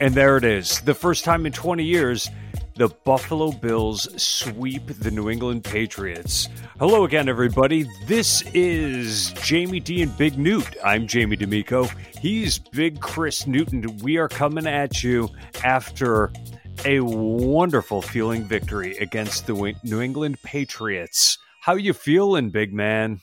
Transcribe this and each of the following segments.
And there it is. The first time in 20 years, the Buffalo Bills sweep the New England Patriots. Hello again, everybody. This is Jamie D and Big Newt. I'm Jamie D'Amico. He's Big Chris Newton. We are coming at you after a wonderful feeling victory against the New England Patriots. How you feeling, big man?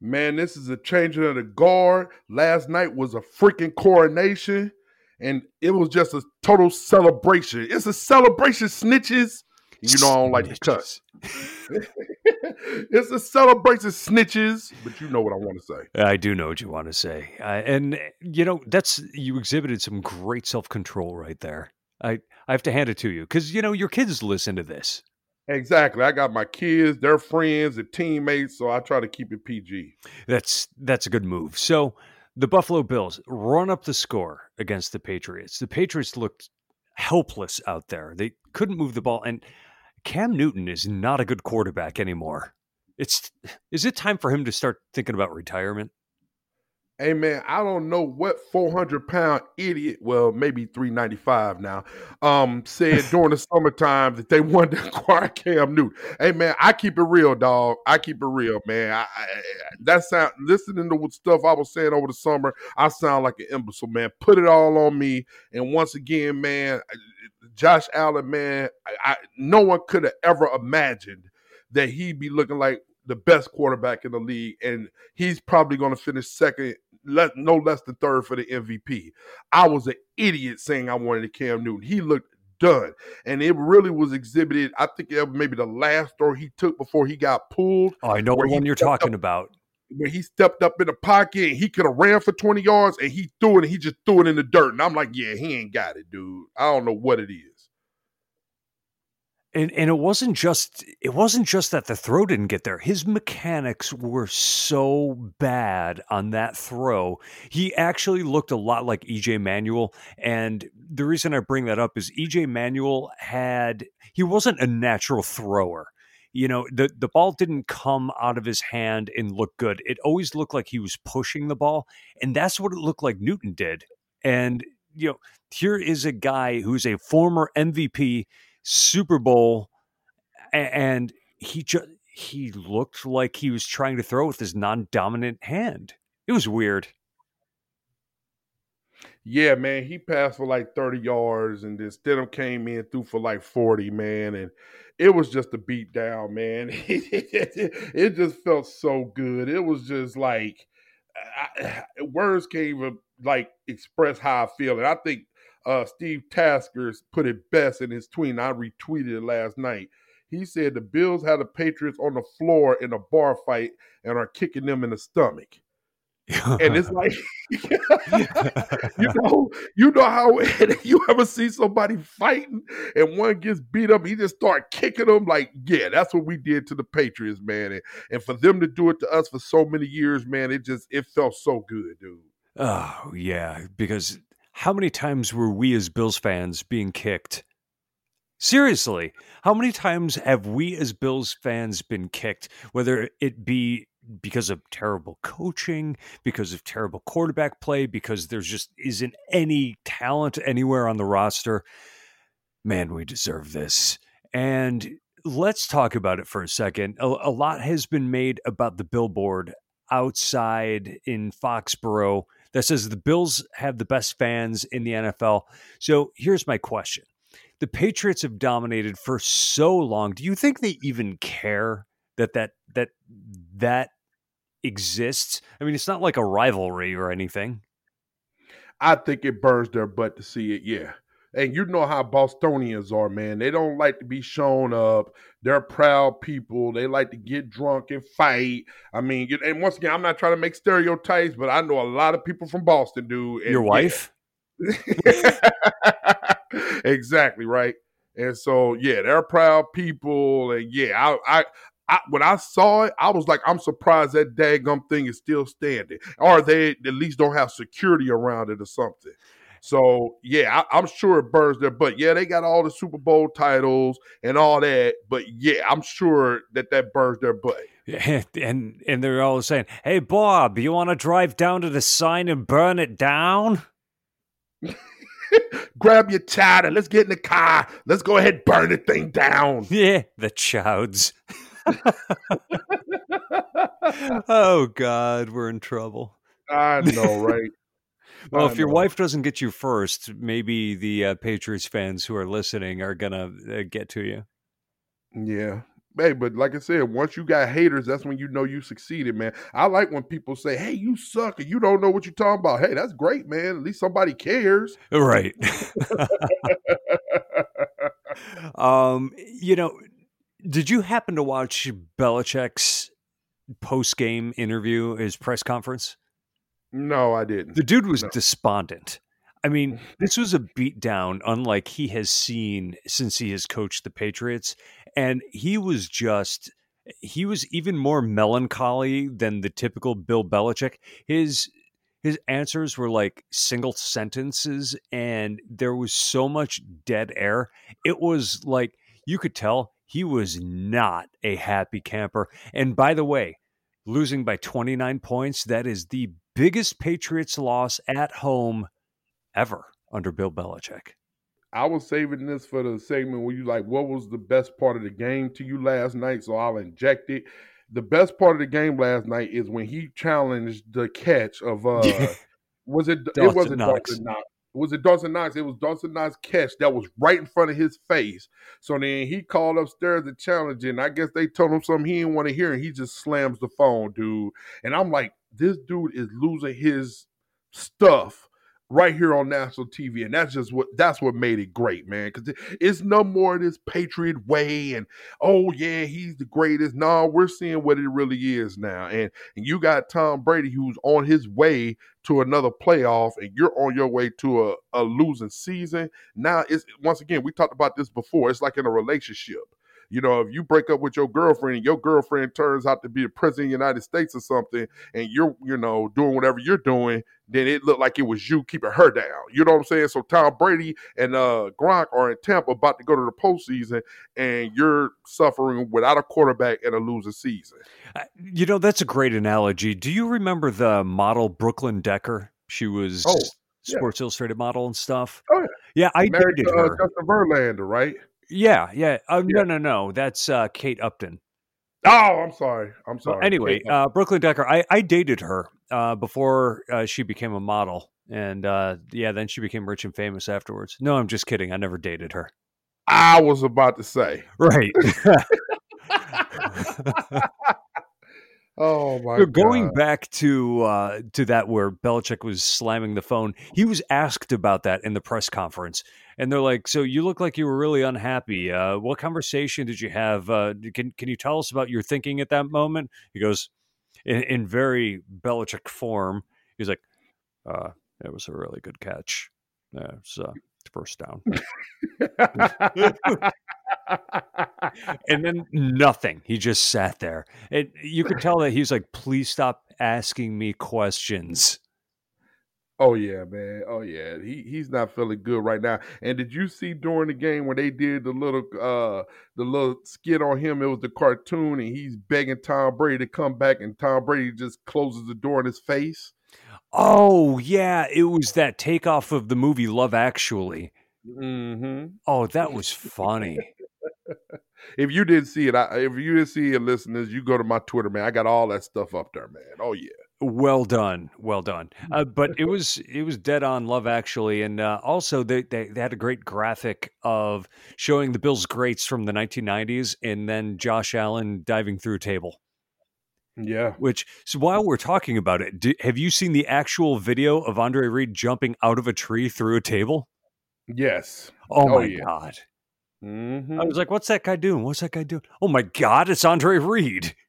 Man, this is a changing of the guard. Last night was a freaking coronation, and it was just a total celebration. It's a celebration, snitches. You know I don't like to cuss. it's a celebration, snitches. But you know what I want to say. I do know what you want to say, uh, and you know that's you exhibited some great self control right there. I I have to hand it to you because you know your kids listen to this. Exactly. I got my kids, their friends, and teammates, so I try to keep it PG. That's that's a good move. So the Buffalo Bills run up the score against the Patriots. The Patriots looked helpless out there. They couldn't move the ball and Cam Newton is not a good quarterback anymore. It's is it time for him to start thinking about retirement? Hey man, I don't know what 400 pound idiot, well, maybe 395 now, um, said during the summertime that they wanted to acquire Cam Newton. Hey man, I keep it real, dog. I keep it real, man. I, I, that sound listening to what stuff I was saying over the summer, I sound like an imbecile, man. Put it all on me. And once again, man, Josh Allen, man, I, no one could have ever imagined that he'd be looking like the best quarterback in the league, and he's probably going to finish second less, no less than third for the MVP. I was an idiot saying I wanted a Cam Newton. He looked done. And it really was exhibited. I think maybe the last throw he took before he got pulled. Oh, I know what one you're talking up, about. When he stepped up in the pocket and he could have ran for 20 yards and he threw it and he just threw it in the dirt. And I'm like, yeah, he ain't got it, dude. I don't know what it is and and it wasn't just it wasn't just that the throw didn't get there. His mechanics were so bad on that throw. He actually looked a lot like EJ Manuel, and the reason I bring that up is EJ Manuel had he wasn't a natural thrower. You know, the the ball didn't come out of his hand and look good. It always looked like he was pushing the ball, and that's what it looked like Newton did. And you know, here is a guy who's a former MVP Super Bowl, and he just he looked like he was trying to throw with his non-dominant hand. It was weird. Yeah, man, he passed for like 30 yards and then Stidham came in threw for like 40, man. And it was just a beat down, man. it just felt so good. It was just like I, words can't even like express how I feel. And I think uh, Steve Tasker's put it best in his tweet. I retweeted it last night. He said the Bills had the Patriots on the floor in a bar fight and are kicking them in the stomach. and it's like you know, you know how you ever see somebody fighting and one gets beat up, he just start kicking them. Like, yeah, that's what we did to the Patriots, man. And, and for them to do it to us for so many years, man, it just it felt so good, dude. Oh yeah, because how many times were we as Bills fans being kicked? Seriously, how many times have we as Bills fans been kicked, whether it be because of terrible coaching, because of terrible quarterback play, because there's just isn't any talent anywhere on the roster? Man, we deserve this. And let's talk about it for a second. A, a lot has been made about the billboard outside in Foxborough that says the Bills have the best fans in the NFL. So here's my question. The Patriots have dominated for so long. Do you think they even care that that that that exists? I mean, it's not like a rivalry or anything. I think it burns their butt to see it. Yeah. And you know how Bostonians are, man. They don't like to be shown up. They're proud people. They like to get drunk and fight. I mean, and once again, I'm not trying to make stereotypes, but I know a lot of people from Boston do. Your wife? exactly right. And so, yeah, they're proud people, and yeah, I, I, I, when I saw it, I was like, I'm surprised that daggum thing is still standing, or they at least don't have security around it or something. So yeah, I, am sure it burns their butt. Yeah, they got all the Super Bowl titles and all that, but yeah, I'm sure that that burns their butt. and and they're all saying, "Hey, Bob, you want to drive down to the sign and burn it down?" Grab your chowder. Let's get in the car. Let's go ahead and burn the thing down. Yeah, the chowds. oh God, we're in trouble. I know, right? Well, if your wife doesn't get you first, maybe the uh, Patriots fans who are listening are gonna uh, get to you. Yeah, hey, but like I said, once you got haters, that's when you know you succeeded, man. I like when people say, "Hey, you suck," and you don't know what you're talking about. Hey, that's great, man. At least somebody cares, right? um, you know, did you happen to watch Belichick's post game interview, his press conference? No, I didn't. The dude was no. despondent. I mean, this was a beatdown unlike he has seen since he has coached the Patriots. And he was just, he was even more melancholy than the typical Bill Belichick. His, his answers were like single sentences and there was so much dead air. It was like you could tell he was not a happy camper. And by the way, losing by 29 points, that is the biggest Patriots loss at home ever under Bill Belichick. I was saving this for the segment where you like, what was the best part of the game to you last night? So I'll inject it. The best part of the game last night is when he challenged the catch of uh was it Dawson it wasn't Knox. Dawson Knox. Was it Dawson Knox? It was Dawson Knox catch that was right in front of his face. So then he called upstairs to challenge it. And I guess they told him something he didn't want to hear, and he just slams the phone, dude. And I'm like, this dude is losing his stuff right here on national TV, and that's just what that's what made it great, man. Because it's no more this Patriot way, and oh yeah, he's the greatest. No, we're seeing what it really is now, and and you got Tom Brady who's on his way to another playoff, and you're on your way to a, a losing season. Now it's once again we talked about this before. It's like in a relationship you know, if you break up with your girlfriend and your girlfriend turns out to be the president of the United States or something, and you're, you know, doing whatever you're doing, then it looked like it was you keeping her down. You know what I'm saying? So Tom Brady and uh Gronk are in Tampa about to go to the postseason, and you're suffering without a quarterback and a losing season. Uh, you know, that's a great analogy. Do you remember the model Brooklyn Decker? She was oh, Sports yeah. Illustrated model and stuff. Oh yeah, yeah. I Married dated to, uh, her. Justin Verlander, right? Yeah, yeah. Uh, yeah. No, no, no. That's uh, Kate Upton. Oh, I'm sorry. I'm sorry. Well, anyway, uh, Brooklyn Decker. I, I dated her uh, before uh, she became a model, and uh, yeah, then she became rich and famous afterwards. No, I'm just kidding. I never dated her. I was about to say. Right. Oh my! So going God. back to uh, to that where Belichick was slamming the phone, he was asked about that in the press conference, and they're like, "So you look like you were really unhappy. Uh, what conversation did you have? Uh, can can you tell us about your thinking at that moment?" He goes, in, in very Belichick form, he's like, uh, "It was a really good catch. Yeah, it's first down." and then nothing. He just sat there. And you could tell that he's like, please stop asking me questions. Oh yeah, man. Oh yeah. He he's not feeling good right now. And did you see during the game when they did the little uh the little skit on him? It was the cartoon and he's begging Tom Brady to come back and Tom Brady just closes the door in his face. Oh yeah, it was that takeoff of the movie Love Actually. Mm-hmm. Oh, that was funny. if you didn't see it, I, if you didn't see it, listeners, you go to my Twitter, man. I got all that stuff up there, man. Oh yeah. Well done, well done. Uh, but it was it was dead on Love Actually, and uh, also they, they, they had a great graphic of showing the Bills greats from the 1990s, and then Josh Allen diving through a table. Yeah. Which so while we're talking about it, do, have you seen the actual video of Andre Reed jumping out of a tree through a table? Yes. Oh, oh my yeah. god. Mm-hmm. I was like, "What's that guy doing? What's that guy doing?" Oh my god, it's Andre Reed.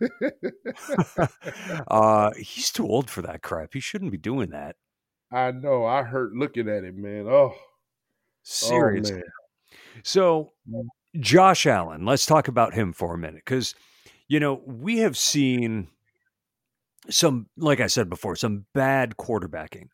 uh, he's too old for that crap. He shouldn't be doing that. I know. I hurt looking at it, man. Oh, seriously. Oh, so, mm. Josh Allen, let's talk about him for a minute because, you know, we have seen some, like I said before, some bad quarterbacking.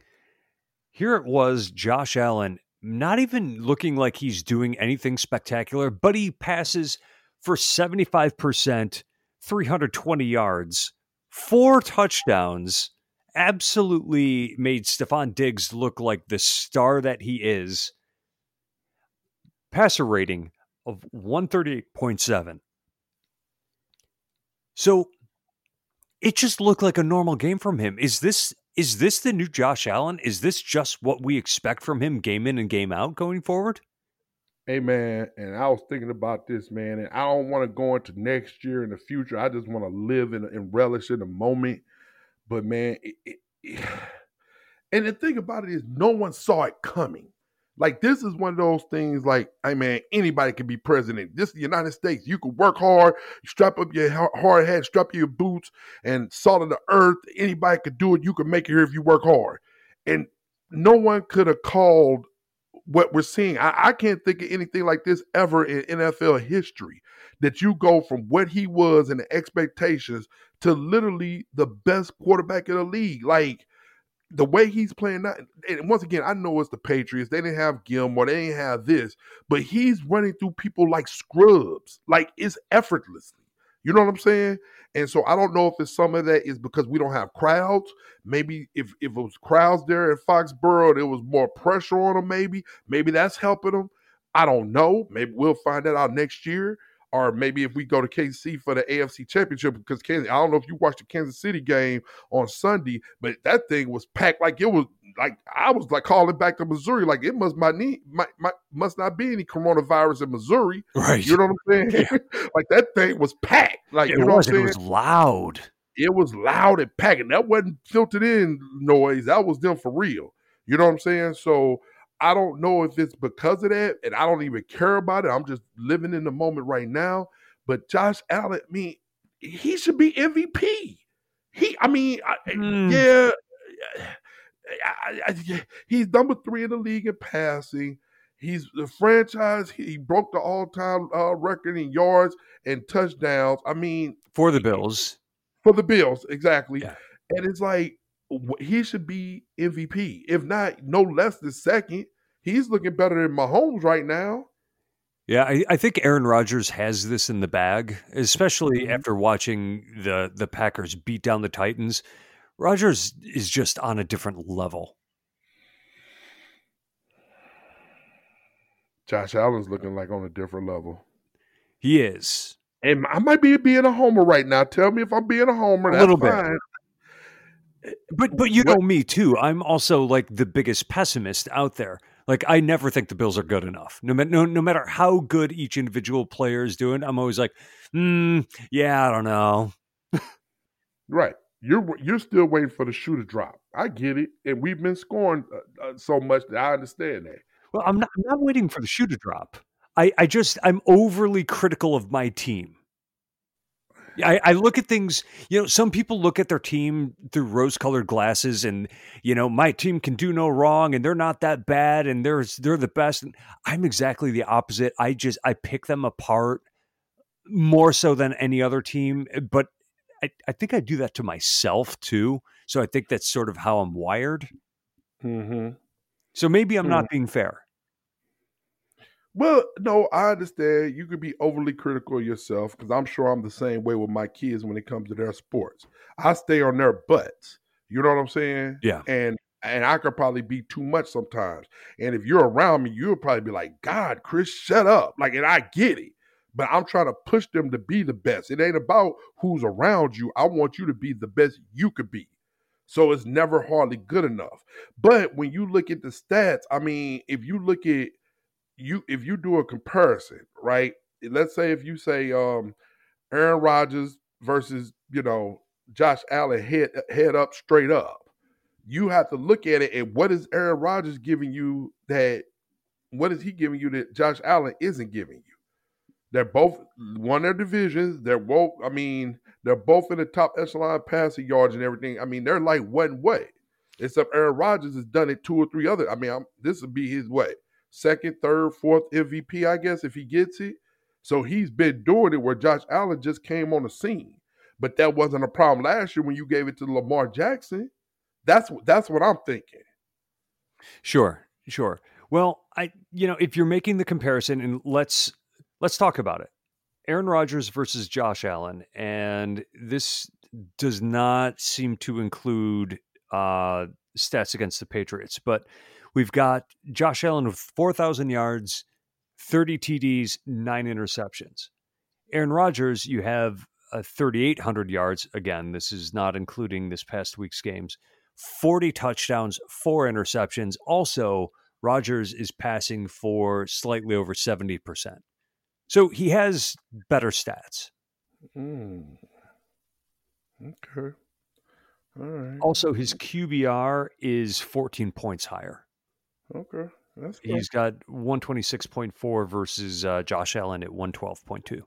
Here it was, Josh Allen, not even looking like he's doing anything spectacular, but he passes for 75% 320 yards, four touchdowns, absolutely made Stefon Diggs look like the star that he is. Passer rating of 138.7. So it just looked like a normal game from him. Is this is this the new Josh Allen? Is this just what we expect from him game in and game out going forward? Hey man, and I was thinking about this, man, and I don't want to go into next year in the future. I just want to live in and relish in the moment. But man, it, it, it, and the thing about it is, no one saw it coming. Like this is one of those things. Like, hey man, anybody can be president. This is the United States. You can work hard, strap up your hard hat, strap up your boots, and salt of the earth. Anybody could do it. You can make it here if you work hard. And no one could have called what we're seeing. I, I, can't think of anything like this ever in NFL history. That you go from what he was and the expectations to literally the best quarterback in the league. Like the way he's playing now, and once again, I know it's the Patriots. They didn't have Gilmore, they didn't have this, but he's running through people like scrubs. Like it's effortlessly. You know what I'm saying? And so I don't know if it's some of that is because we don't have crowds. Maybe if, if it was crowds there in Foxborough, there was more pressure on them, maybe. Maybe that's helping them. I don't know. Maybe we'll find that out next year. Or maybe if we go to KC for the AFC Championship, because Kansas, I don't know if you watched the Kansas City game on Sunday, but that thing was packed like it was like I was like calling back to Missouri, like it must my need might, might must not be any coronavirus in Missouri. Right. You know what I'm saying? Yeah. like that thing was packed. Like it you know was, it was loud. It was loud and packed. And that wasn't filtered in noise. That was them for real. You know what I'm saying? So I don't know if it's because of that, and I don't even care about it. I'm just living in the moment right now. But Josh Allen, I mean, he should be MVP. He, I mean, I, mm. yeah, I, I, he's number three in the league in passing. He's the franchise. He broke the all-time uh, record in yards and touchdowns. I mean, for the Bills, for the Bills, exactly. Yeah. And it's like he should be MVP, if not no less than second. He's looking better than Mahomes right now. Yeah, I, I think Aaron Rodgers has this in the bag, especially mm-hmm. after watching the the Packers beat down the Titans. Rodgers is just on a different level. Josh Allen's looking like on a different level. He is. And I might be being a homer right now. Tell me if I'm being a homer. A little fine. But but you what? know me too. I'm also like the biggest pessimist out there. Like I never think the Bills are good enough. No, no, no matter how good each individual player is doing, I'm always like, mm, yeah, I don't know. right. You're you're still waiting for the shoe to drop. I get it, and we've been scoring uh, uh, so much that I understand that. Well, I'm not, I'm not waiting for the shoe to drop. I, I just I'm overly critical of my team. I, I look at things, you know, some people look at their team through rose colored glasses and, you know, my team can do no wrong and they're not that bad and they're they're the best. And I'm exactly the opposite. I just I pick them apart more so than any other team. But I, I think I do that to myself too. So I think that's sort of how I'm wired. Mm-hmm. So maybe I'm mm-hmm. not being fair. Well, no, I understand. You could be overly critical of yourself because I'm sure I'm the same way with my kids when it comes to their sports. I stay on their butts. You know what I'm saying? Yeah. And and I could probably be too much sometimes. And if you're around me, you'll probably be like, God, Chris, shut up. Like, and I get it. but I'm trying to push them to be the best. It ain't about who's around you. I want you to be the best you could be. So it's never hardly good enough. But when you look at the stats, I mean, if you look at you if you do a comparison, right? Let's say if you say um Aaron Rodgers versus, you know, Josh Allen head head up straight up. You have to look at it and what is Aaron Rodgers giving you that what is he giving you that Josh Allen isn't giving you? They're both won their divisions. They're both, I mean, they're both in the top echelon passing yards and everything. I mean, they're like one way. Except Aaron Rodgers has done it two or three other. I mean, I'm, this would be his way. Second, third, fourth MVP, I guess, if he gets it. So he's been doing it where Josh Allen just came on the scene. But that wasn't a problem last year when you gave it to Lamar Jackson. That's that's what I'm thinking. Sure, sure. Well, I you know, if you're making the comparison and let's let's talk about it. Aaron Rodgers versus Josh Allen, and this does not seem to include uh, stats against the Patriots, but we've got Josh Allen with 4,000 yards, 30 TDs, nine interceptions. Aaron Rodgers, you have uh, 3,800 yards. Again, this is not including this past week's games. 40 touchdowns, four interceptions. Also, Rodgers is passing for slightly over 70%. So he has better stats. Mm. Okay. All right. Also, his QBR is 14 points higher. Okay. That's cool. He's got 126.4 versus uh, Josh Allen at 112.2.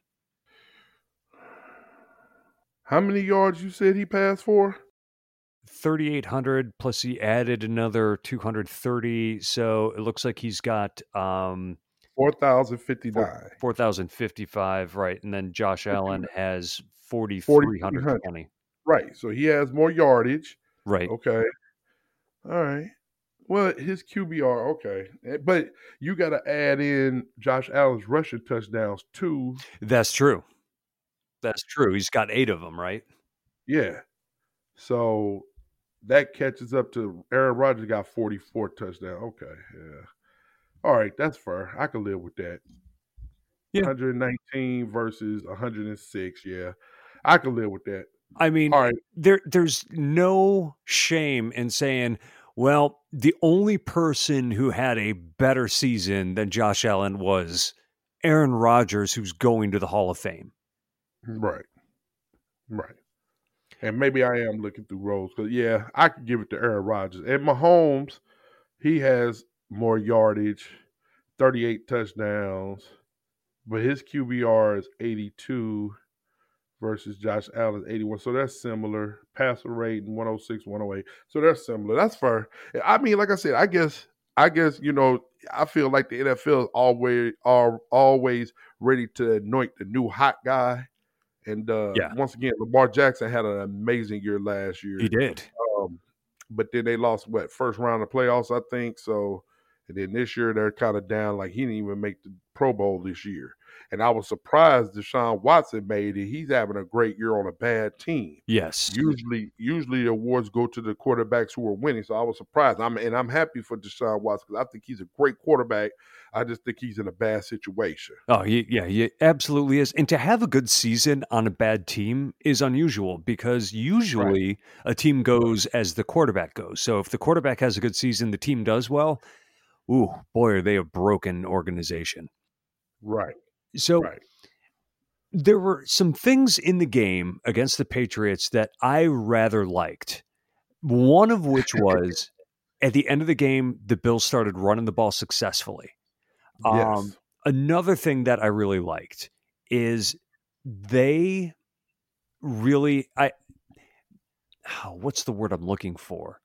How many yards you said he passed for? 3,800 plus he added another 230. So it looks like he's got um, 4,059. 4,055, right. And then Josh Allen has 4,320. Right. So he has more yardage. Right. Okay. All right. Well, his QBR, okay. Eh, but you got to add in Josh Allen's rushing touchdowns too. That's true. That's true. He's got eight of them, right? Yeah. So that catches up to Aaron Rodgers got 44 touchdowns. Okay. Yeah. All right, that's fair. I can live with that. Yeah. 119 versus 106. Yeah. I can live with that. I mean, All right. there there's no shame in saying, well, the only person who had a better season than Josh Allen was Aaron Rodgers, who's going to the Hall of Fame. Right. Right. And maybe I am looking through roles because yeah, I could give it to Aaron Rodgers. And Mahomes, he has more yardage, 38 touchdowns, but his QBR is 82 versus Josh Allen's 81. So that's similar. Passer rate 106, 108. So that's similar. That's fair. I mean, like I said, I guess I guess, you know, I feel like the NFL is always are always ready to anoint the new hot guy. And uh, yeah. once again, Lamar Jackson had an amazing year last year. He did. Um, but then they lost what first round of playoffs, I think. So and then this year they're kind of down, like he didn't even make the Pro Bowl this year. And I was surprised Deshaun Watson made it. He's having a great year on a bad team. Yes. Usually, usually the awards go to the quarterbacks who are winning. So I was surprised. I'm and I'm happy for Deshaun Watson because I think he's a great quarterback. I just think he's in a bad situation. Oh, he, yeah, he absolutely is. And to have a good season on a bad team is unusual because usually right. a team goes as the quarterback goes. So if the quarterback has a good season, the team does well. Ooh, boy, are they a broken organization. Right. So right. there were some things in the game against the Patriots that I rather liked. One of which was at the end of the game, the Bills started running the ball successfully. Yes. Um, another thing that I really liked is they really I oh, what's the word I'm looking for?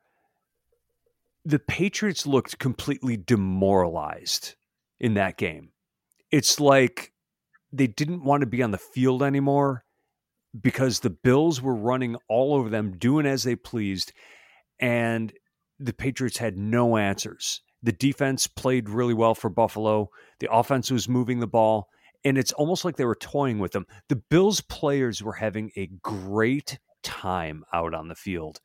The Patriots looked completely demoralized in that game. It's like they didn't want to be on the field anymore because the Bills were running all over them, doing as they pleased, and the Patriots had no answers. The defense played really well for Buffalo. The offense was moving the ball, and it's almost like they were toying with them. The Bills players were having a great time out on the field.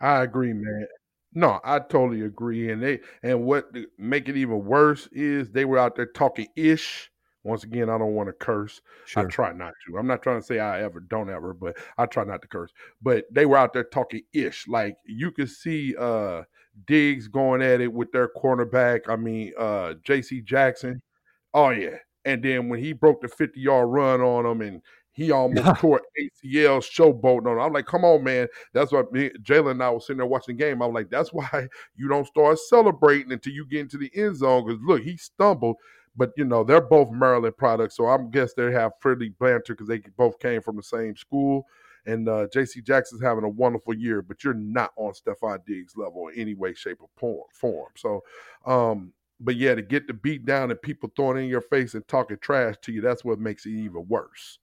I agree, man. No, I totally agree. And they and what make it even worse is they were out there talking ish Once again, I don't want to curse. Sure. I try not to. I'm not trying to say I ever don't ever, but I try not to curse. But they were out there talking ish. Like you could see uh Diggs going at it with their cornerback. I mean, uh JC Jackson. Oh yeah. And then when he broke the 50 yard run on him and he almost tore ACL showboating on him. I'm like, come on, man. That's what Jalen and I was sitting there watching the game. I'm like, that's why you don't start celebrating until you get into the end zone. Because look, he stumbled but you know they're both Maryland products, so I'm guess they have pretty banter because they both came from the same school. And uh, J.C. Jackson's having a wonderful year, but you're not on Stefon Diggs' level in any way, shape, or form. So, um, but yeah, to get the beat down and people throwing in your face and talking trash to you, that's what makes it even worse.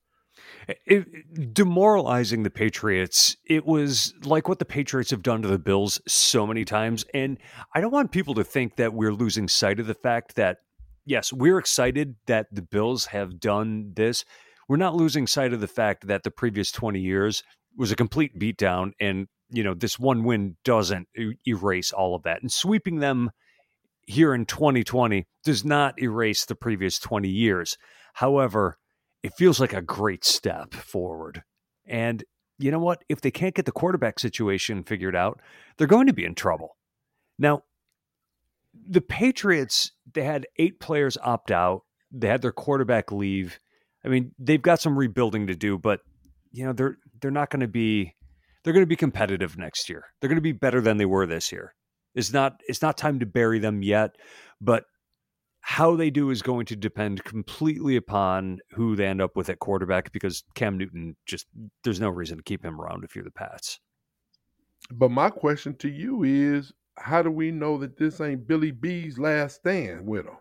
It, demoralizing the Patriots, it was like what the Patriots have done to the Bills so many times. And I don't want people to think that we're losing sight of the fact that yes, we're excited that the Bills have done this. We're not losing sight of the fact that the previous 20 years was a complete beatdown and you know this one win doesn't erase all of that. And sweeping them here in 2020 does not erase the previous 20 years. However it feels like a great step forward. And you know what? If they can't get the quarterback situation figured out they're going to be in trouble. Now the Patriots, they had eight players opt out. They had their quarterback leave. I mean, they've got some rebuilding to do, but you know, they're they're not going to be they're going to be competitive next year. They're going to be better than they were this year. It's not it's not time to bury them yet, but how they do is going to depend completely upon who they end up with at quarterback because Cam Newton just there's no reason to keep him around if you're the Pats. But my question to you is how do we know that this ain't Billy B's last stand with him?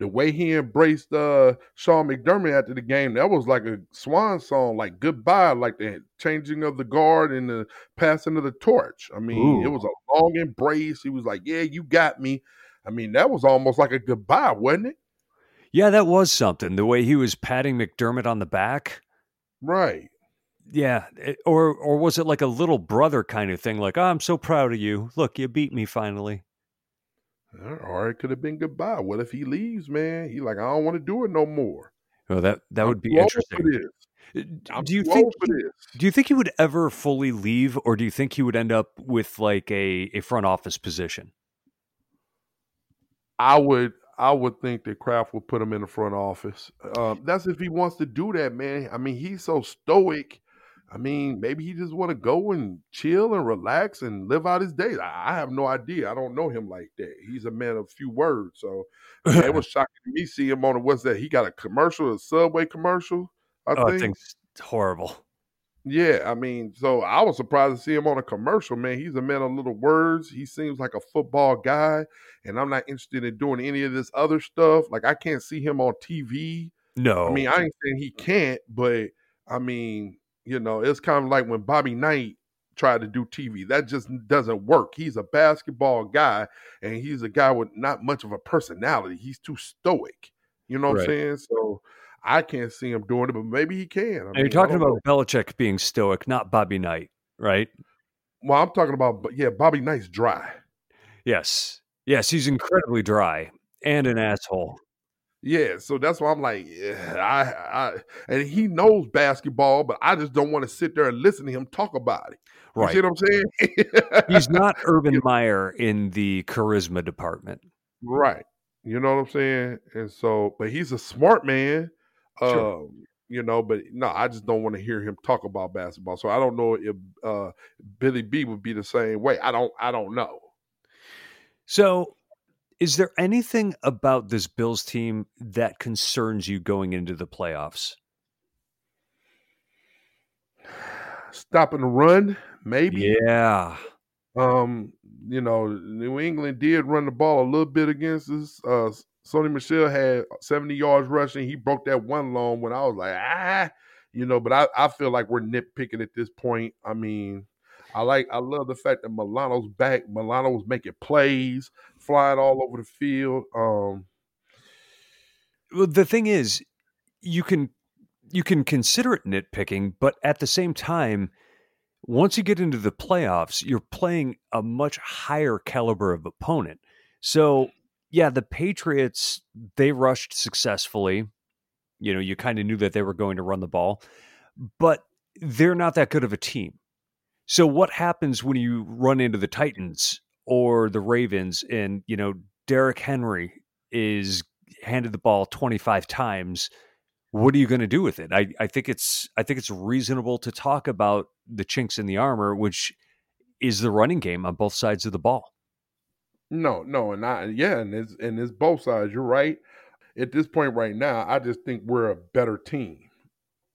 The way he embraced uh, Sean McDermott after the game, that was like a swan song, like goodbye, like the changing of the guard and the passing of the torch. I mean, Ooh. it was a long embrace. He was like, Yeah, you got me. I mean, that was almost like a goodbye, wasn't it? Yeah, that was something. The way he was patting McDermott on the back. Right. Yeah, it, or or was it like a little brother kind of thing? Like, oh, I'm so proud of you. Look, you beat me finally. Or it could have been goodbye. What if he leaves, man? He like, I don't want to do it no more. Oh, that that would be interesting. Uh, do you think? He, do you think he would ever fully leave, or do you think he would end up with like a a front office position? I would I would think that Kraft would put him in the front office. Um, that's if he wants to do that, man. I mean, he's so stoic I mean, maybe he just want to go and chill and relax and live out his days. I, I, have no idea. I don't know him like that. He's a man of few words. So it was shocking to me see him on the what's that? He got a commercial, a subway commercial. I oh, think. I think it's horrible. Yeah, I mean, so I was surprised to see him on a commercial, man. He's a man of little words. He seems like a football guy, and I'm not interested in doing any of this other stuff. Like I can't see him on TV. No. I mean, I ain't saying he can't, but I mean, you know, it's kind of like when Bobby Knight tried to do TV. That just doesn't work. He's a basketball guy and he's a guy with not much of a personality. He's too stoic. You know what right. I'm saying? So I can't see him doing it, but maybe he can. I mean, you're talking about know. Belichick being stoic, not Bobby Knight, right? Well, I'm talking about, yeah, Bobby Knight's dry. Yes. Yes, he's incredibly dry and an asshole. Yeah, so that's why I'm like, yeah, I, I, and he knows basketball, but I just don't want to sit there and listen to him talk about it. Right. You right. see what I'm saying? He's not Urban Meyer in the charisma department. Right. You know what I'm saying? And so, but he's a smart man. Sure. Um, you know, but no, I just don't want to hear him talk about basketball. So I don't know if uh, Billy B would be the same way. I don't. I don't know. So is there anything about this Bills team that concerns you going into the playoffs? Stopping the run, maybe. Yeah. Um, you know, New England did run the ball a little bit against us. Uh, Sony Michel had 70 yards rushing. He broke that one long when I was like, ah, you know, but I, I feel like we're nitpicking at this point. I mean, I like I love the fact that Milano's back. Milano was making plays, flying all over the field. Um well, the thing is, you can you can consider it nitpicking, but at the same time, once you get into the playoffs, you're playing a much higher caliber of opponent. So, yeah, the Patriots they rushed successfully. You know, you kind of knew that they were going to run the ball, but they're not that good of a team. So what happens when you run into the Titans or the Ravens and, you know, Derrick Henry is handed the ball 25 times? What are you going to do with it? I, I think it's I think it's reasonable to talk about the chinks in the armor, which is the running game on both sides of the ball. No, no, and I yeah, and it's and it's both sides. You're right. At this point right now, I just think we're a better team.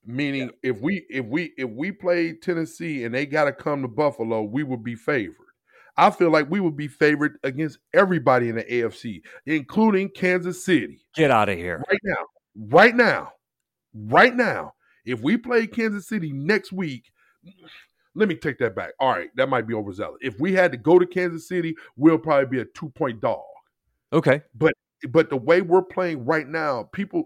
Meaning, yeah. if we if we if we play Tennessee and they got to come to Buffalo, we would be favored. I feel like we would be favored against everybody in the AFC, including Kansas City. Get out of here right now, right now, right now. If we play Kansas City next week, let me take that back. All right, that might be overzealous. If we had to go to Kansas City, we'll probably be a two point dog. Okay, but but the way we're playing right now, people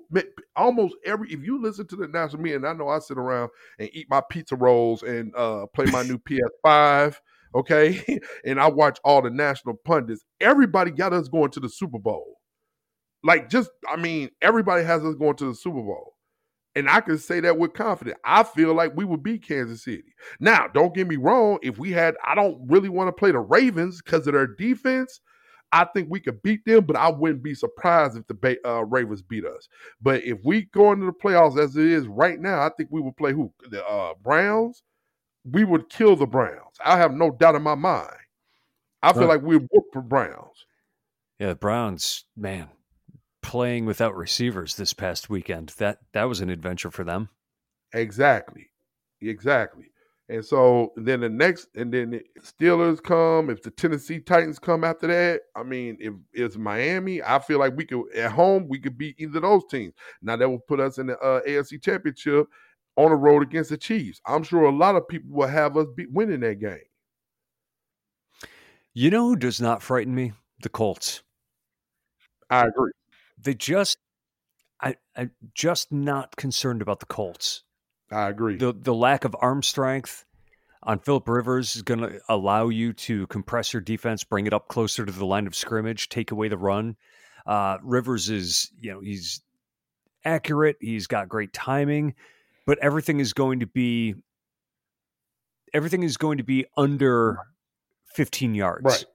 almost every if you listen to the national media, and I know I sit around and eat my pizza rolls and uh, play my new PS5, okay, and I watch all the national pundits. Everybody got us going to the Super Bowl. Like just, I mean, everybody has us going to the Super Bowl. And I can say that with confidence. I feel like we would beat Kansas City. Now, don't get me wrong. If we had, I don't really want to play the Ravens because of their defense. I think we could beat them, but I wouldn't be surprised if the uh, Ravens beat us. But if we go into the playoffs as it is right now, I think we would play who? The uh, Browns. We would kill the Browns. I have no doubt in my mind. I feel right. like we would work for Browns. Yeah, the Browns, man, playing without receivers this past weekend. That that was an adventure for them. Exactly. Exactly. And so then the next, and then the Steelers come. If the Tennessee Titans come after that, I mean, if it's Miami, I feel like we could at home we could beat either of those teams. Now that will put us in the uh, AFC Championship on the road against the Chiefs. I'm sure a lot of people will have us be winning that game. You know who does not frighten me? The Colts. I agree they just I I'm just not concerned about the Colts. I agree. The the lack of arm strength on Philip Rivers is going to allow you to compress your defense, bring it up closer to the line of scrimmage, take away the run. Uh, Rivers is, you know, he's accurate. He's got great timing, but everything is going to be everything is going to be under 15 yards. Right.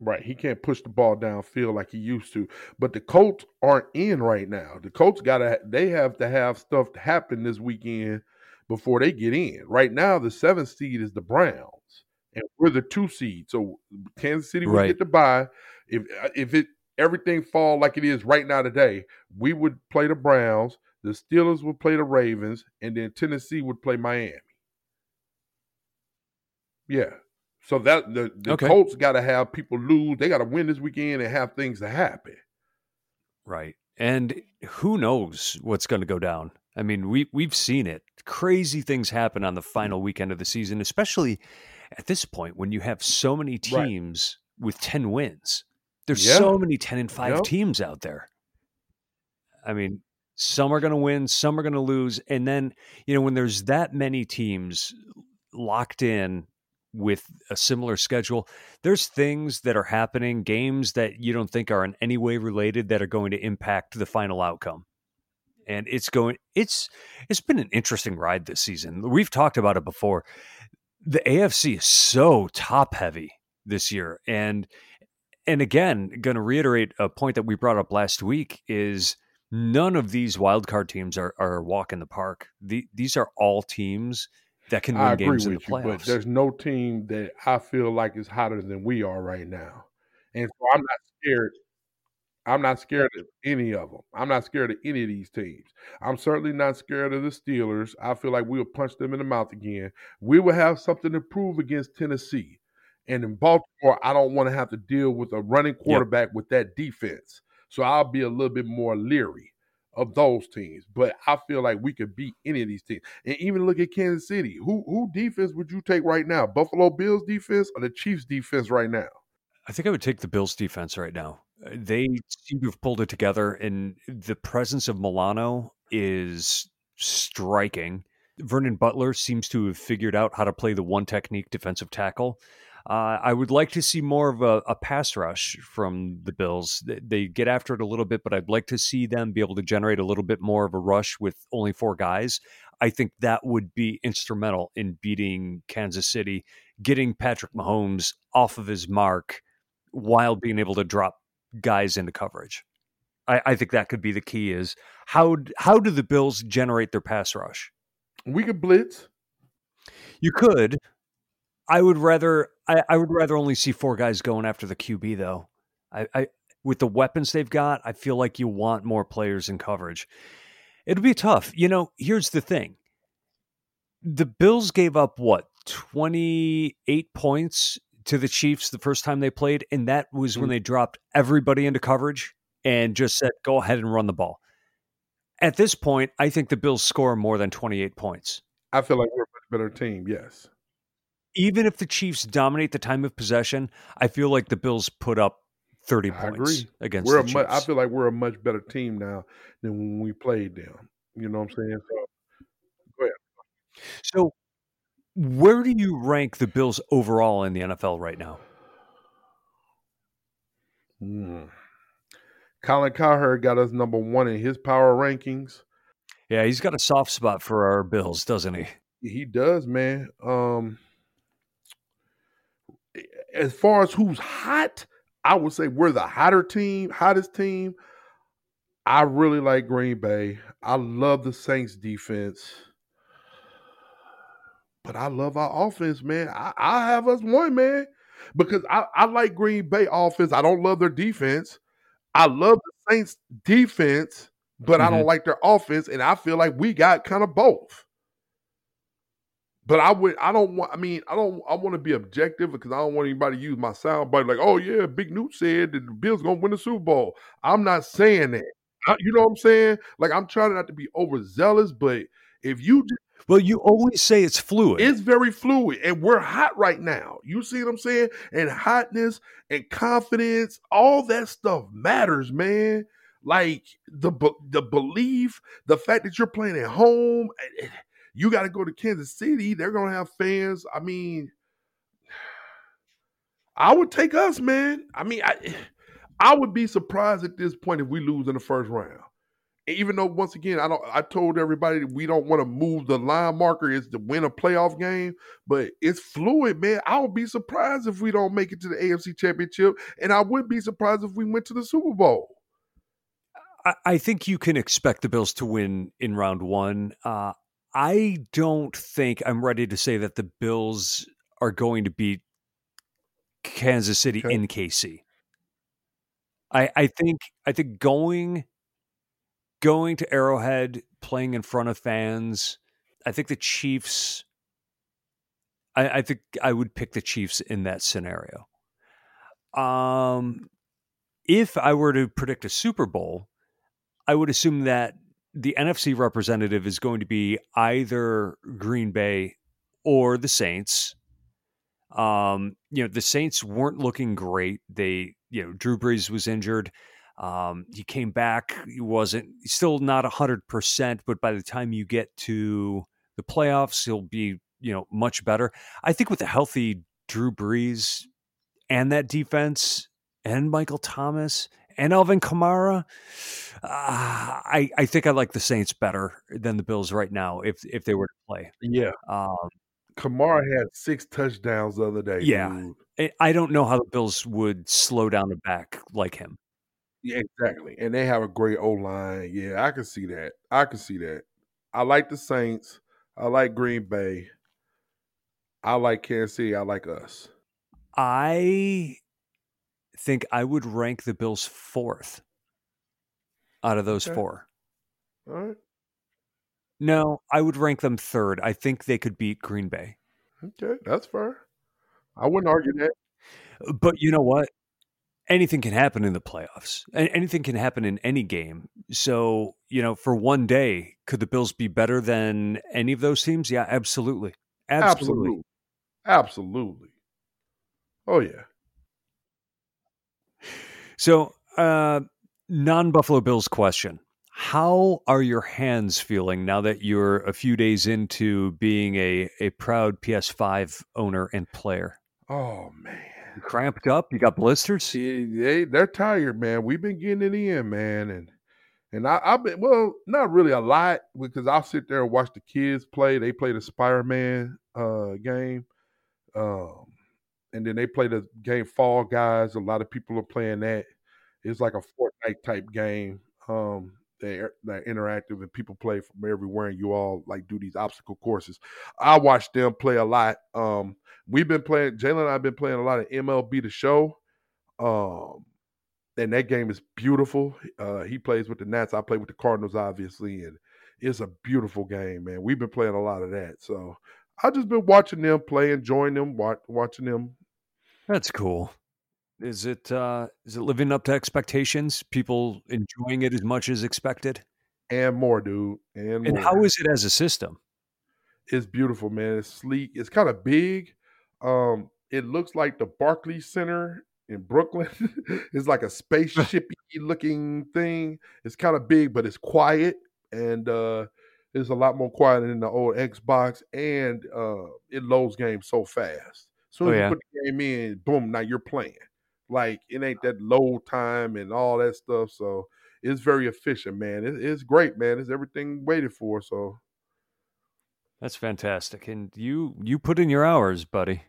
Right. He can't push the ball downfield like he used to. But the Colts aren't in right now. The Colts gotta they have to have stuff to happen this weekend before they get in. Right now, the seventh seed is the Browns. And we're the two seed. So Kansas City would right. get the bye. If uh, if it everything fall like it is right now today, we would play the Browns, the Steelers would play the Ravens, and then Tennessee would play Miami. Yeah. So that the, the okay. Colts got to have people lose. They got to win this weekend and have things to happen. Right. And who knows what's going to go down? I mean, we we've seen it. Crazy things happen on the final weekend of the season, especially at this point when you have so many teams right. with 10 wins. There's yeah. so many 10 and 5 yep. teams out there. I mean, some are going to win, some are going to lose, and then, you know, when there's that many teams locked in with a similar schedule. There's things that are happening, games that you don't think are in any way related that are going to impact the final outcome. And it's going it's it's been an interesting ride this season. We've talked about it before. The AFC is so top heavy this year and and again, going to reiterate a point that we brought up last week is none of these wildcard teams are, are a walk in the park. The, these are all teams that can win I games in the playoffs. You, but there's no team that I feel like is hotter than we are right now, and so I'm not scared. I'm not scared of any of them. I'm not scared of any of these teams. I'm certainly not scared of the Steelers. I feel like we'll punch them in the mouth again. We will have something to prove against Tennessee. And in Baltimore, I don't want to have to deal with a running quarterback yep. with that defense. So I'll be a little bit more leery of those teams. But I feel like we could beat any of these teams. And even look at Kansas City. Who who defense would you take right now? Buffalo Bills defense or the Chiefs defense right now? I think I would take the Bills defense right now. They seem to have pulled it together, and the presence of Milano is striking. Vernon Butler seems to have figured out how to play the one technique defensive tackle. Uh, I would like to see more of a, a, pass rush from the Bills. They, they, get after it a little bit, but I'd like to see them be able to generate a little bit more of a rush with only four guys. I think that would be instrumental in beating Kansas City, getting Patrick Mahomes off of his mark while being able to drop guys into coverage. I, I think that could be the key. Is how how do the Bills generate their pass rush? We could blitz. You could. I would rather. I, I would rather only see four guys going after the QB though. I, I with the weapons they've got, I feel like you want more players in coverage. It'll be tough. You know, here's the thing. The Bills gave up what 28 points to the Chiefs the first time they played, and that was mm-hmm. when they dropped everybody into coverage and just said, go ahead and run the ball. At this point, I think the Bills score more than 28 points. I feel like we're a much better team, yes. Even if the Chiefs dominate the time of possession, I feel like the Bills put up 30 I points agree. against we're the Chiefs. I feel like we're a much better team now than when we played them. You know what I'm saying? So, go ahead. So, where do you rank the Bills overall in the NFL right now? Hmm. Colin Cowherd got us number one in his power rankings. Yeah, he's got a soft spot for our Bills, doesn't he? He does, man. Um, as far as who's hot, I would say we're the hotter team, hottest team. I really like Green Bay. I love the Saints defense. But I love our offense, man. I, I have us one, man. Because I, I like Green Bay offense. I don't love their defense. I love the Saints defense, but mm-hmm. I don't mm-hmm. like their offense. And I feel like we got kind of both. But I would, I don't want. I mean, I don't. I want to be objective because I don't want anybody to use my sound bite like, "Oh yeah, Big Newt said that the Bills gonna win the Super Bowl." I'm not saying that. I, you know what I'm saying? Like I'm trying not to be overzealous, but if you just well, you always say it's fluid. It's very fluid, and we're hot right now. You see what I'm saying? And hotness and confidence, all that stuff matters, man. Like the the belief, the fact that you're playing at home, eh, eh, you got to go to Kansas City. They're gonna have fans. I mean, I would take us, man. I mean, I I would be surprised at this point if we lose in the first round even though once again I don't I told everybody we don't want to move the line marker is to win a playoff game, but it's fluid, man. I would be surprised if we don't make it to the AFC championship, and I would be surprised if we went to the Super Bowl. I, think you can expect the Bills to win in round one. Uh, I don't think I'm ready to say that the Bills are going to beat Kansas City okay. in KC. I, I think I think going going to Arrowhead, playing in front of fans. I think the Chiefs. I, I think I would pick the Chiefs in that scenario. Um, if I were to predict a Super Bowl, I would assume that the NFC representative is going to be either Green Bay or the Saints. Um, you know, the Saints weren't looking great. They, you know, Drew Brees was injured. Um, he came back. He wasn't still not hundred percent, but by the time you get to the playoffs, he'll be you know much better. I think with a healthy Drew Brees and that defense and Michael Thomas and Alvin Kamara, uh, I I think I like the Saints better than the Bills right now if if they were to play. Yeah. Um, Kamara had six touchdowns the other day. Yeah. Dude. I don't know how the Bills would slow down the back like him. Yeah, exactly. And they have a great O line. Yeah, I can see that. I can see that. I like the Saints. I like Green Bay. I like Kansas City. I like us. I think I would rank the Bills fourth out of those okay. four. All right. No, I would rank them third. I think they could beat Green Bay. Okay, that's fair. I wouldn't argue that. But you know what? anything can happen in the playoffs. Anything can happen in any game. So, you know, for one day, could the Bills be better than any of those teams? Yeah, absolutely. Absolutely. Absolutely. absolutely. Oh, yeah. So, uh, non Buffalo Bills question. How are your hands feeling now that you're a few days into being a, a proud PS5 owner and player? Oh man. You cramped up? You got blisters? They they're tired, man. We've been getting it in, man, and and I, I've been well, not really a lot because I'll sit there and watch the kids play. They play the Spider Man uh, game, um, and then they play the game Fall Guys. A lot of people are playing that. It's like a Fortnite type game. Um, they're, they're interactive and people play from everywhere, and you all like do these obstacle courses. I watch them play a lot. Um, we've been playing. Jalen and I've been playing a lot of MLB The Show. Um, and that game is beautiful. Uh, he plays with the Nats. I play with the Cardinals, obviously, and it's a beautiful game, man. We've been playing a lot of that, so I've just been watching them play, enjoying them, watch, watching them. That's cool. Is it uh, is it living up to expectations? People enjoying it as much as expected, and more, dude. And, and more. how is it as a system? It's beautiful, man. It's sleek. It's kind of big. Um, it looks like the Barclays Center in Brooklyn. it's like a spaceshipy looking thing. It's kind of big, but it's quiet and uh it's a lot more quiet than the old Xbox and uh it loads games so fast. Soon Oh, as yeah. you put the game in, boom, now you're playing. Like it ain't that load time and all that stuff. So it's very efficient, man. It, it's great, man. It's everything waited for. So That's fantastic. And you you put in your hours, buddy.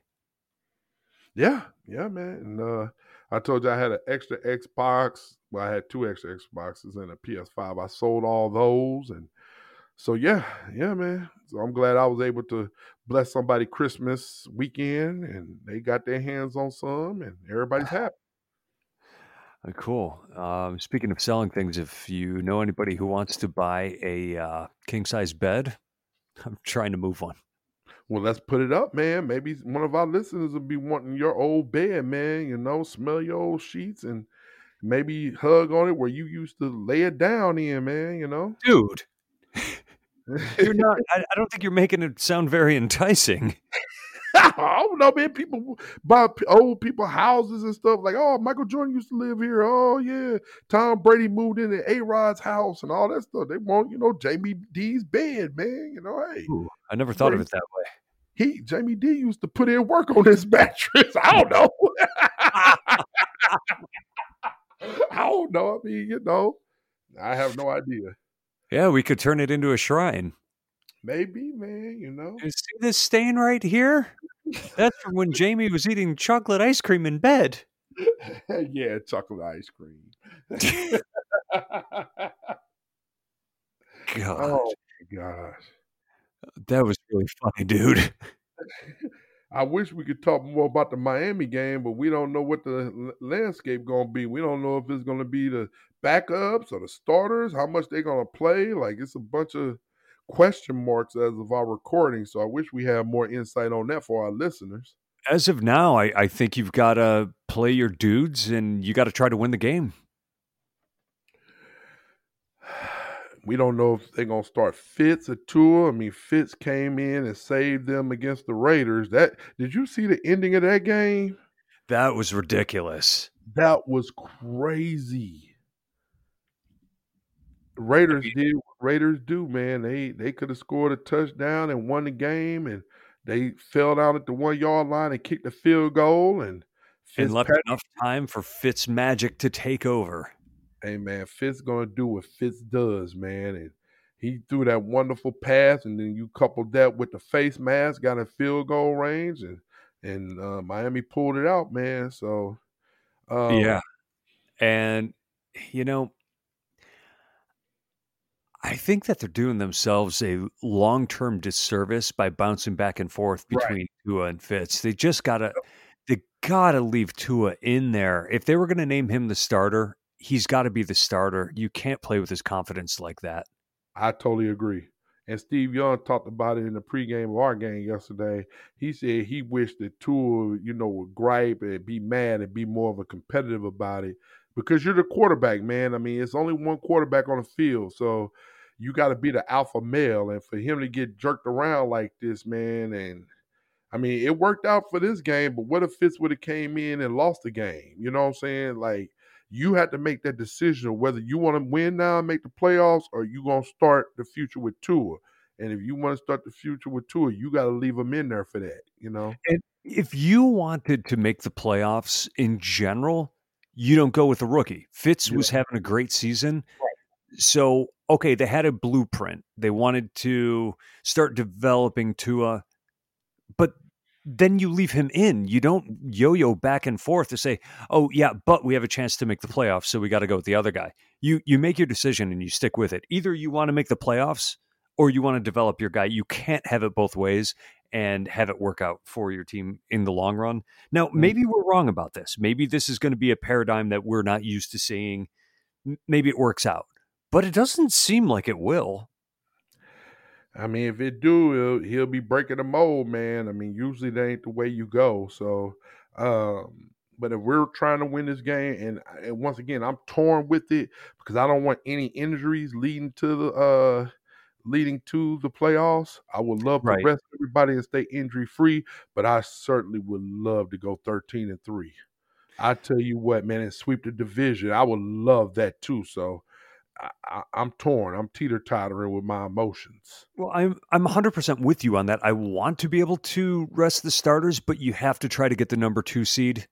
Yeah, yeah, man. And uh I told you I had an extra Xbox. Well, I had two extra Xboxes and a PS5. I sold all those and so yeah, yeah, man. So I'm glad I was able to bless somebody Christmas weekend and they got their hands on some and everybody's happy. Uh, Cool. Um, speaking of selling things, if you know anybody who wants to buy a uh, king size bed, I'm trying to move one. Well, let's put it up, man. Maybe one of our listeners will be wanting your old bed, man. You know, smell your old sheets and maybe hug on it where you used to lay it down in, man. You know, Dude, you're not. I, I don't think you're making it sound very enticing. I don't know, man. People buy old people houses and stuff. Like, oh, Michael Jordan used to live here. Oh, yeah. Tom Brady moved into A Rod's house and all that stuff. They want, you know, Jamie D's bed, man. You know, hey, Ooh, I never thought of it that way. he Jamie D used to put in work on his mattress. I don't know. I don't know. I mean, you know, I have no idea. Yeah, we could turn it into a shrine. Maybe, man. You know, You see this stain right here? That's from when Jamie was eating chocolate ice cream in bed. yeah, chocolate ice cream. God, oh my gosh. that was really funny, dude. I wish we could talk more about the Miami game, but we don't know what the landscape going to be. We don't know if it's going to be the backups or the starters, how much they're going to play. Like it's a bunch of question marks as of our recording. So I wish we had more insight on that for our listeners. As of now, I, I think you've got to play your dudes and you got to try to win the game. We don't know if they're going to start Fitz or Tua. I mean, Fitz came in and saved them against the Raiders. That did you see the ending of that game? That was ridiculous. That was crazy. Raiders did what Raiders do, man. They they could have scored a touchdown and won the game, and they fell down at the one yard line and kicked the field goal. And And left Fitzpatrick, enough time for Fitz magic to take over. hey man, Fitz gonna do what Fitz does, man. And he threw that wonderful pass, and then you coupled that with the face mask, got a field goal range, and and uh, Miami pulled it out, man. So um, yeah. And, you know, I think that they're doing themselves a long term disservice by bouncing back and forth Right. between Tua and Fitz. They just got to, they got to leave Tua in there. If they were to name him the starter, he's got to be the starter. You can't play with his confidence like that. I totally agree. And Steve Young talked about it in the pregame of our game yesterday. He said he wished that Tua, you know, would gripe and be mad and be more of a competitive about it because you're the quarterback, man. I mean, it's only one quarterback on the field, so you got to be the alpha male. And for him to get jerked around like this, man, and I mean, it worked out for this game, but what if Fitz would have came in and lost the game? You know what I'm saying? Like you had to make that decision of whether you want to win now and make the playoffs or you going to start the future with Tua. And if you want to start the future with Tua, you got to leave him in there for that, you know? And if you wanted to make the playoffs in general, you don't go with a rookie. Fitz yeah. was having a great season. Right. So, okay, they had a blueprint. They wanted to start developing Tua, but then you leave him in. You don't yo yo back and forth to say, oh, yeah, but we have a chance to make the playoffs, so we got to go with the other guy. You, you make your decision and you stick with it. Either you want to make the playoffs or you want to develop your guy. You can't have it both ways and have it work out for your team in the long run. Now, mm. maybe we're wrong about this. Maybe this is going to be a paradigm that we're not used to seeing. Maybe it works out, but it doesn't seem like it will. I mean, if it do, he'll, he'll be breaking the mold, man. I mean, usually that ain't the way you go. So, um, but if we're trying to win this game, and, and once again, I'm torn with it because I don't want any injuries leading to the uh, leading to the playoffs. I would love to right. rest everybody and stay injury free, but I certainly would love to go 13 and 3. I tell you what, man, and sweep the division. I would love that too. So I, am torn. I'm teeter tottering with my emotions. Well, I'm I'm 100 percent with you on that. I want to be able to rest the starters, but you have to try to get the number two seed.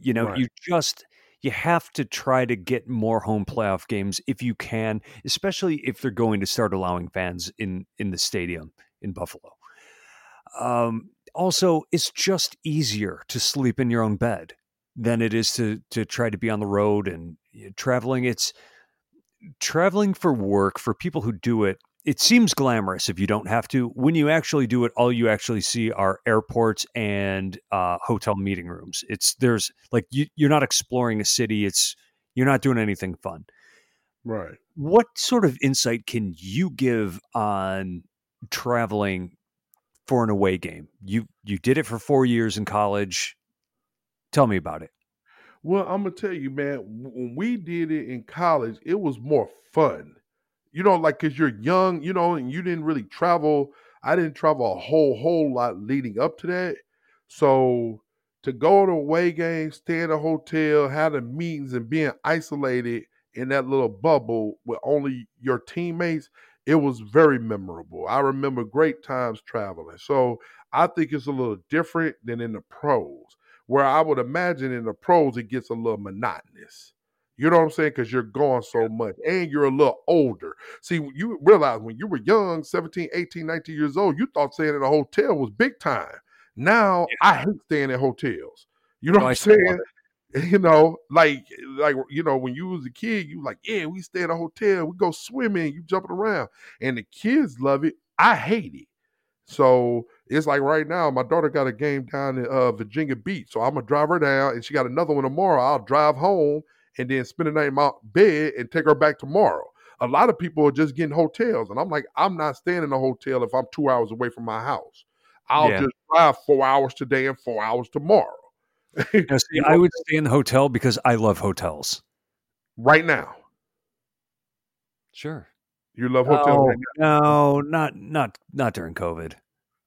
You know, right. you just you have to try to get more home playoff games if you can, especially if they're going to start allowing fans in in the stadium in Buffalo. Um, also, it's just easier to sleep in your own bed than it is to to try to be on the road and traveling. It's traveling for work for people who do it it seems glamorous if you don't have to. When you actually do it, all you actually see are airports and uh, hotel meeting rooms. It's there's like you, you're not exploring a city. It's you're not doing anything fun. Right. What sort of insight can you give on traveling for an away game? You you did it for four years in college. Tell me about it. Well, I'm gonna tell you, man. When we did it in college, it was more fun you know, like because you're young, you know, and you didn't really travel. I didn't travel a whole whole lot leading up to that. So to go to away games, stay in a hotel, have the meetings, and being isolated in that little bubble with only your teammates, it was very memorable. I remember great times traveling. So I think it's a little different than in the pros, where I would imagine in the pros it gets a little monotonous. You know what I'm saying? Because you're gone so much and you're a little older. See, you realize when you were young, 17, 18, 19 years old, you thought staying in a hotel was big time. Now yeah. I hate staying in hotels. You know no, what I'm saying? You know, like like you know, when you was a kid, you like, yeah, we stay in a hotel, we go swimming, you jumping around. And the kids love it. I hate it. So it's like right now, my daughter got a game down in uh, Virginia Beach. So I'm gonna drive her down and she got another one tomorrow. I'll drive home and then spend the night in my bed and take her back tomorrow. A lot of people are just getting hotels, and I'm like, I'm not staying in a hotel if I'm two hours away from my house. I'll yeah. just drive four hours today and four hours tomorrow. see, I would stay in the hotel because I love hotels. Right now. Sure. You love hotels oh, right No, not not not during COVID.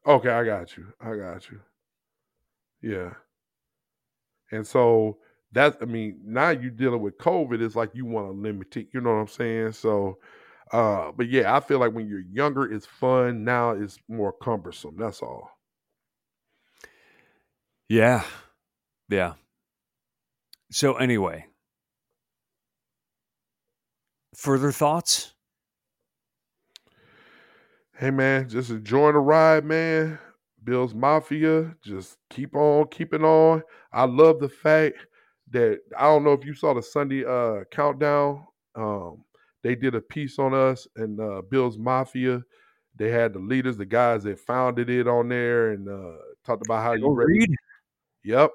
Okay, I got you. I got you. Yeah. And so that's I mean, now you're dealing with COVID, it's like you want to limit it, you know what I'm saying? So uh, but yeah, I feel like when you're younger, it's fun. Now it's more cumbersome. That's all. Yeah. Yeah. So anyway, further thoughts? Hey man, just enjoying the ride, man. Bills Mafia, just keep on keeping on. I love the fact that I don't know if you saw the Sunday uh, countdown. Um, they did a piece on us and uh, Bills Mafia. They had the leaders, the guys that founded it on there, and uh, talked about how Del you read. Yep.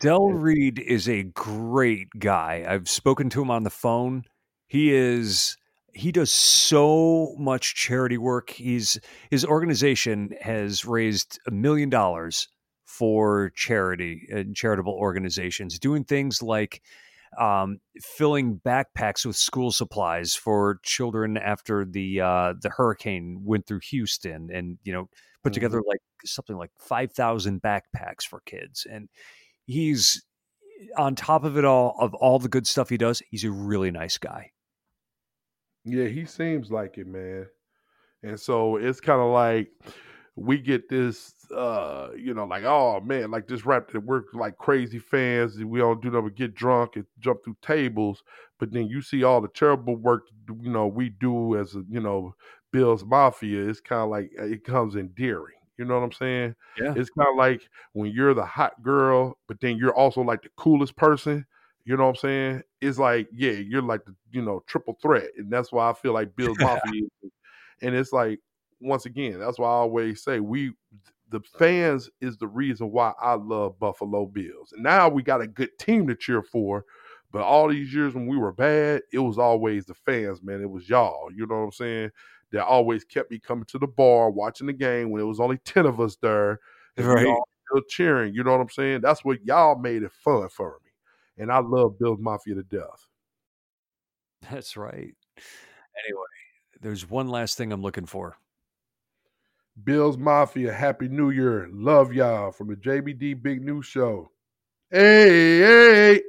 Del Reid is a great guy. I've spoken to him on the phone. He is he does so much charity work. He's his organization has raised a million dollars for charity and charitable organizations, doing things like um, filling backpacks with school supplies for children after the uh, the hurricane went through Houston, and you know put mm-hmm. together like something like five thousand backpacks for kids, and he's on top of it all of all the good stuff he does. He's a really nice guy. Yeah, he seems like it, man. And so it's kind of like we get this uh you know like oh man like this rap that we're like crazy fans we don't do nothing but get drunk and jump through tables but then you see all the terrible work you know we do as a, you know Bills Mafia it's kind of like uh, it comes endearing you know what I'm saying Yeah. it's kind of like when you're the hot girl but then you're also like the coolest person you know what I'm saying it's like yeah you're like the you know triple threat and that's why I feel like Bills Mafia is- and it's like once again, that's why I always say we the fans is the reason why I love Buffalo Bills. And now we got a good team to cheer for. But all these years when we were bad, it was always the fans, man. It was y'all. You know what I'm saying? That always kept me coming to the bar, watching the game when it was only 10 of us there. And we Right. all still cheering. You know what I'm saying? That's what y'all made it fun for. And I love Bills Mafia to death. That's right. Anyway, there's one last thing I'm looking for. Bills Mafia, Happy New Year. Love y'all from the JBD Big News Show. Hey, hey.